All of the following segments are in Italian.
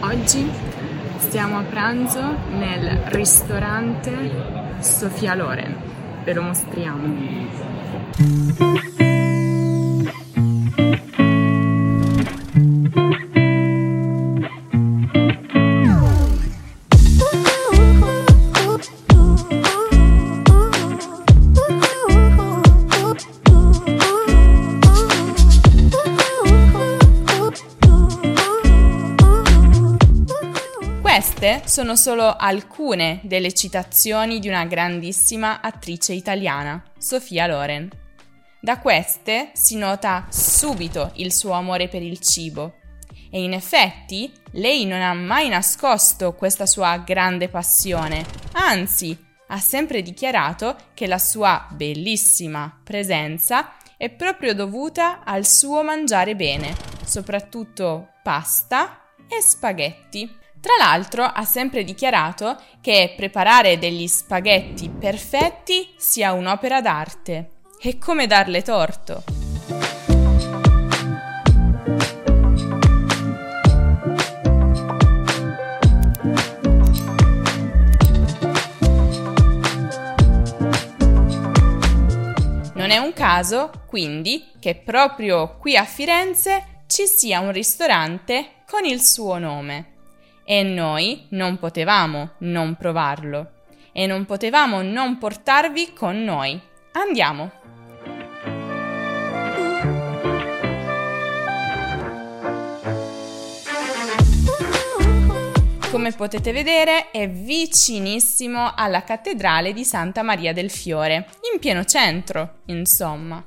Oggi stiamo a pranzo nel ristorante Sofia Loren. Ve lo mostriamo. Sono solo alcune delle citazioni di una grandissima attrice italiana, Sofia Loren. Da queste si nota subito il suo amore per il cibo e in effetti lei non ha mai nascosto questa sua grande passione, anzi ha sempre dichiarato che la sua bellissima presenza è proprio dovuta al suo mangiare bene, soprattutto pasta e spaghetti. Tra l'altro ha sempre dichiarato che preparare degli spaghetti perfetti sia un'opera d'arte. E come darle torto? Non è un caso, quindi, che proprio qui a Firenze ci sia un ristorante con il suo nome. E noi non potevamo non provarlo e non potevamo non portarvi con noi. Andiamo! Come potete vedere è vicinissimo alla cattedrale di Santa Maria del Fiore, in pieno centro, insomma.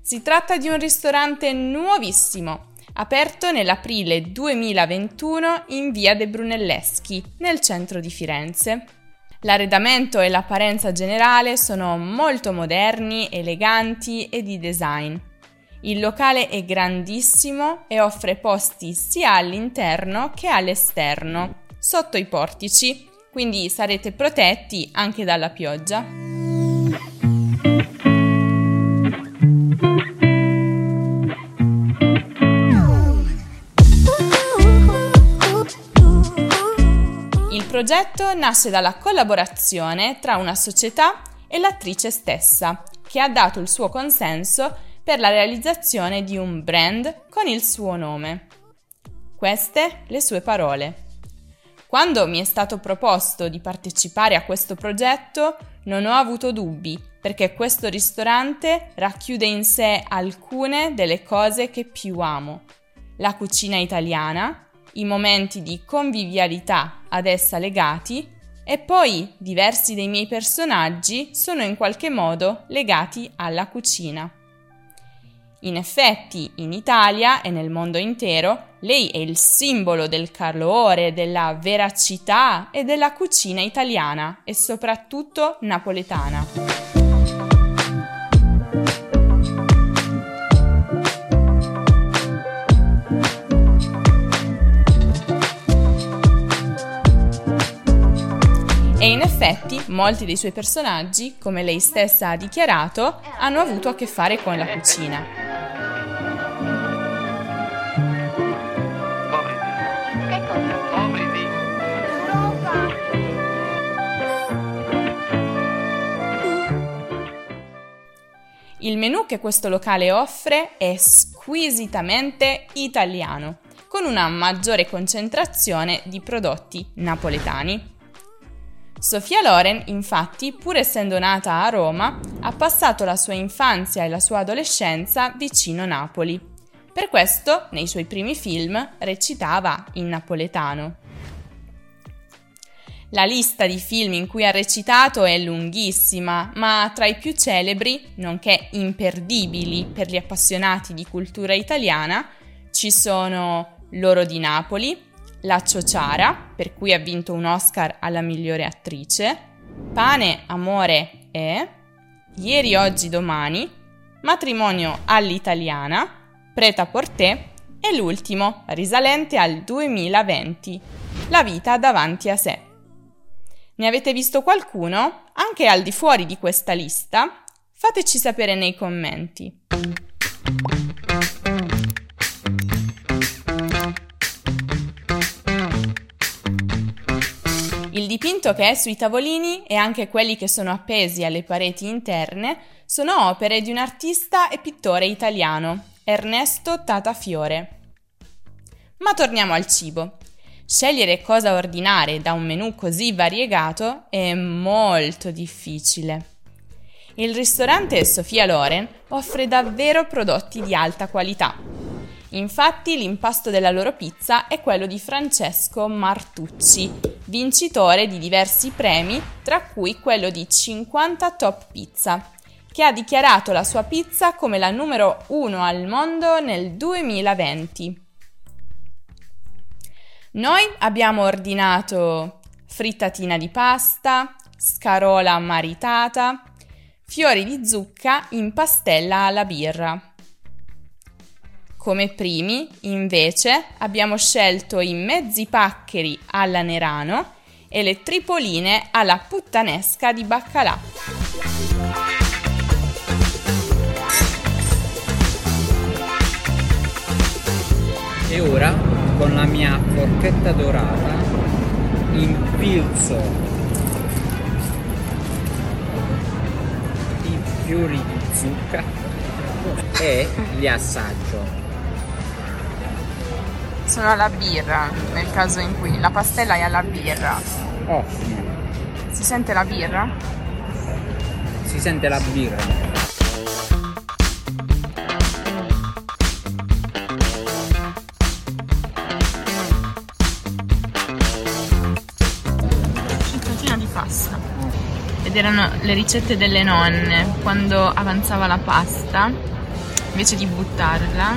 Si tratta di un ristorante nuovissimo aperto nell'aprile 2021 in via De Brunelleschi, nel centro di Firenze. L'arredamento e l'apparenza generale sono molto moderni, eleganti e di design. Il locale è grandissimo e offre posti sia all'interno che all'esterno, sotto i portici, quindi sarete protetti anche dalla pioggia. Progetto nasce dalla collaborazione tra una società e l'attrice stessa, che ha dato il suo consenso per la realizzazione di un brand con il suo nome. Queste le sue parole. Quando mi è stato proposto di partecipare a questo progetto, non ho avuto dubbi, perché questo ristorante racchiude in sé alcune delle cose che più amo. La cucina italiana, i momenti di convivialità ad essa legati e poi diversi dei miei personaggi sono in qualche modo legati alla cucina. In effetti, in Italia e nel mondo intero, lei è il simbolo del calore, della veracità e della cucina italiana e soprattutto napoletana. E in effetti molti dei suoi personaggi, come lei stessa ha dichiarato, hanno avuto a che fare con la cucina. Il menù che questo locale offre è squisitamente italiano, con una maggiore concentrazione di prodotti napoletani. Sofia Loren, infatti, pur essendo nata a Roma, ha passato la sua infanzia e la sua adolescenza vicino Napoli. Per questo, nei suoi primi film, recitava in napoletano. La lista di film in cui ha recitato è lunghissima, ma tra i più celebri, nonché imperdibili per gli appassionati di cultura italiana, ci sono L'oro di Napoli, la Ciociara, per cui ha vinto un Oscar alla migliore attrice, Pane, Amore e Ieri, Oggi, Domani, Matrimonio all'italiana, Preta Porté e l'ultimo, risalente al 2020, La vita davanti a sé. Ne avete visto qualcuno? Anche al di fuori di questa lista? Fateci sapere nei commenti. Dipinto che è sui tavolini e anche quelli che sono appesi alle pareti interne sono opere di un artista e pittore italiano, Ernesto Tatafiore. Ma torniamo al cibo. Scegliere cosa ordinare da un menù così variegato è molto difficile. Il ristorante Sofia Loren offre davvero prodotti di alta qualità. Infatti l'impasto della loro pizza è quello di Francesco Martucci, vincitore di diversi premi, tra cui quello di 50 Top Pizza, che ha dichiarato la sua pizza come la numero uno al mondo nel 2020. Noi abbiamo ordinato frittatina di pasta, scarola maritata, fiori di zucca in pastella alla birra. Come primi, invece, abbiamo scelto i mezzi paccheri alla Nerano e le tripoline alla puttanesca di baccalà. E ora, con la mia forchetta dorata, infilzo i fiori di zucca e li assaggio. Sono alla birra, nel caso in cui la pastella è alla birra. Ottimo, Si sente la birra? si sente la birra. Frittatina di pasta. Ed erano le ricette delle nonne. Quando avanzava la pasta, invece di buttarla,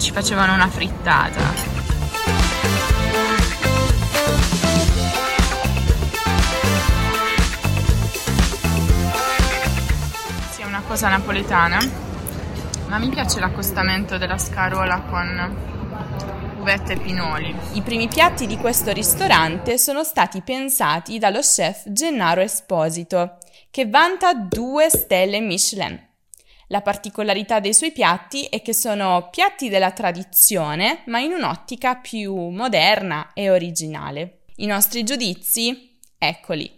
ci facevano una frittata. Sì, è una cosa napoletana, ma mi piace l'accostamento della scarola con uvette e pinoli. I primi piatti di questo ristorante sono stati pensati dallo chef Gennaro Esposito, che vanta due stelle Michelin. La particolarità dei suoi piatti è che sono piatti della tradizione, ma in un'ottica più moderna e originale. I nostri giudizi? Eccoli.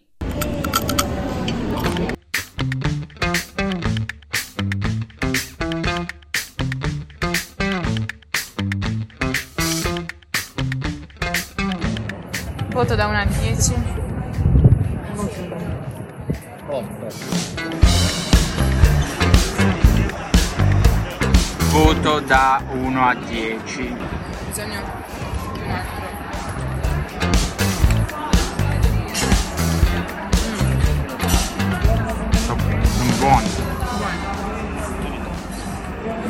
Voto da 1 a 10. 8. Voto da 1 a 10. Bisogna un altro. Sono buoni.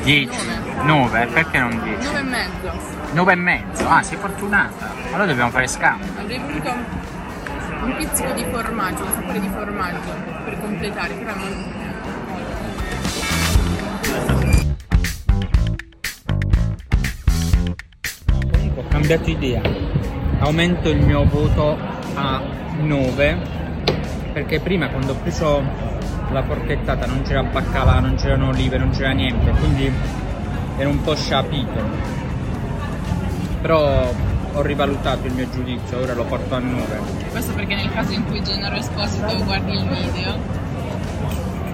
10. 9, perché non 10? 9 e mezzo. 9 e mezzo. Ah, sei fortunata. Allora dobbiamo fare scambio. Avrei voluto un pizzico di formaggio, un sapore di formaggio per completare, però non... cambiato idea. Aumento il mio voto a 9 perché prima quando ho preso la forchettata non c'era baccalà, non c'erano olive, non c'era niente, quindi ero un po' sciapito. Però ho rivalutato il mio giudizio, ora lo porto a 9. Questo perché nel caso in cui Gennaro Esposito guardi il video,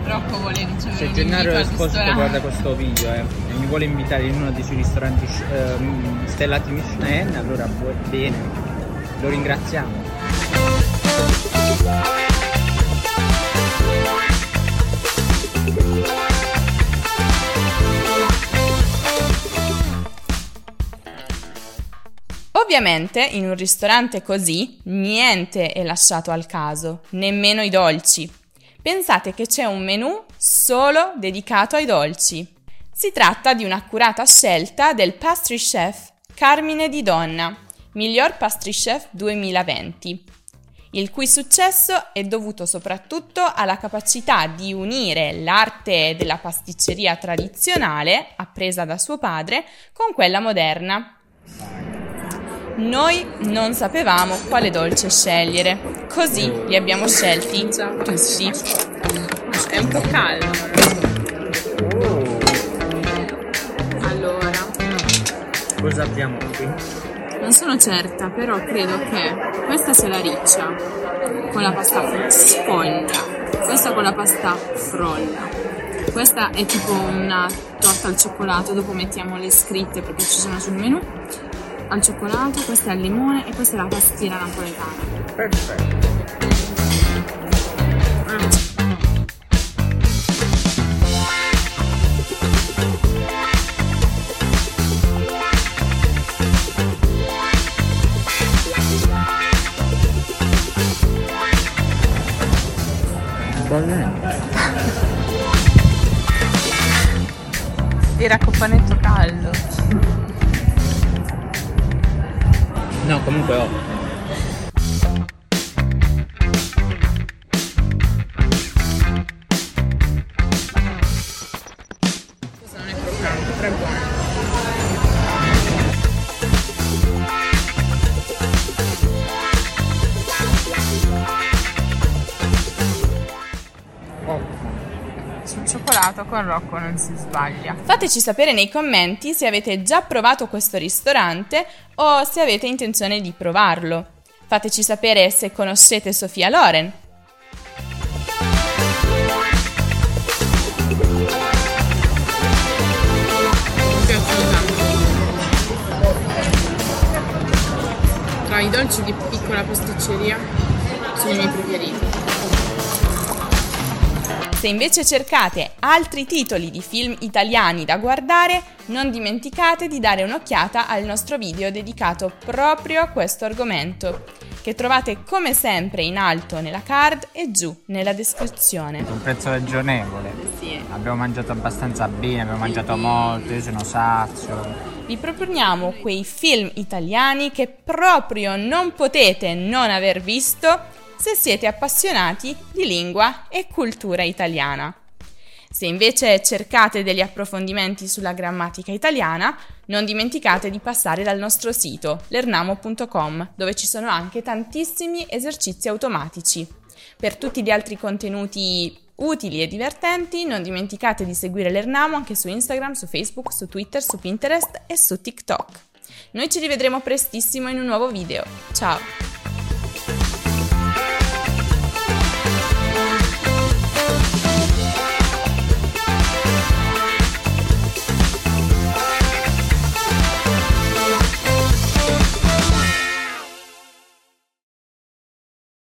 Rocco vuole ricevere Se Gennaro Esposito ristorante. guarda questo video eh, e mi vuole invitare in uno dei suoi ristoranti ehm, stellati Michelin, allora bu- bene, lo ringraziamo. Ovviamente in un ristorante così niente è lasciato al caso, nemmeno i dolci. Pensate che c'è un menù solo dedicato ai dolci. Si tratta di un'accurata scelta del pastry chef Carmine Di Donna, miglior pastry chef 2020, il cui successo è dovuto soprattutto alla capacità di unire l'arte della pasticceria tradizionale, appresa da suo padre, con quella moderna. Noi non sapevamo quale dolce scegliere, così li abbiamo scelti tutti. È un po' caldo. Allora, cosa abbiamo qui? Non sono certa, però credo che questa sia la riccia con la pasta sfoglia, questa con la pasta frolla. Questa è tipo una torta al cioccolato, dopo mettiamo le scritte perché ci sono sul menù al cioccolato, questa è al limone e questa è la pastiera napoletana. Perfetto. Era copanetto Bell. Con Rocco non si sbaglia. Fateci sapere nei commenti se avete già provato questo ristorante o se avete intenzione di provarlo. Fateci sapere se conoscete Sofia Loren. Tra i dolci di piccola pasticceria sono i miei preferiti. Se invece cercate altri titoli di film italiani da guardare, non dimenticate di dare un'occhiata al nostro video dedicato proprio a questo argomento, che trovate come sempre in alto nella card e giù nella descrizione. Un prezzo ragionevole. Sì. Abbiamo mangiato abbastanza bene, abbiamo mangiato molto, io sono sazio. Vi proponiamo quei film italiani che proprio non potete non aver visto se siete appassionati di lingua e cultura italiana. Se invece cercate degli approfondimenti sulla grammatica italiana, non dimenticate di passare dal nostro sito lernamo.com, dove ci sono anche tantissimi esercizi automatici. Per tutti gli altri contenuti utili e divertenti, non dimenticate di seguire l'Ernamo anche su Instagram, su Facebook, su Twitter, su Pinterest e su TikTok. Noi ci rivedremo prestissimo in un nuovo video. Ciao!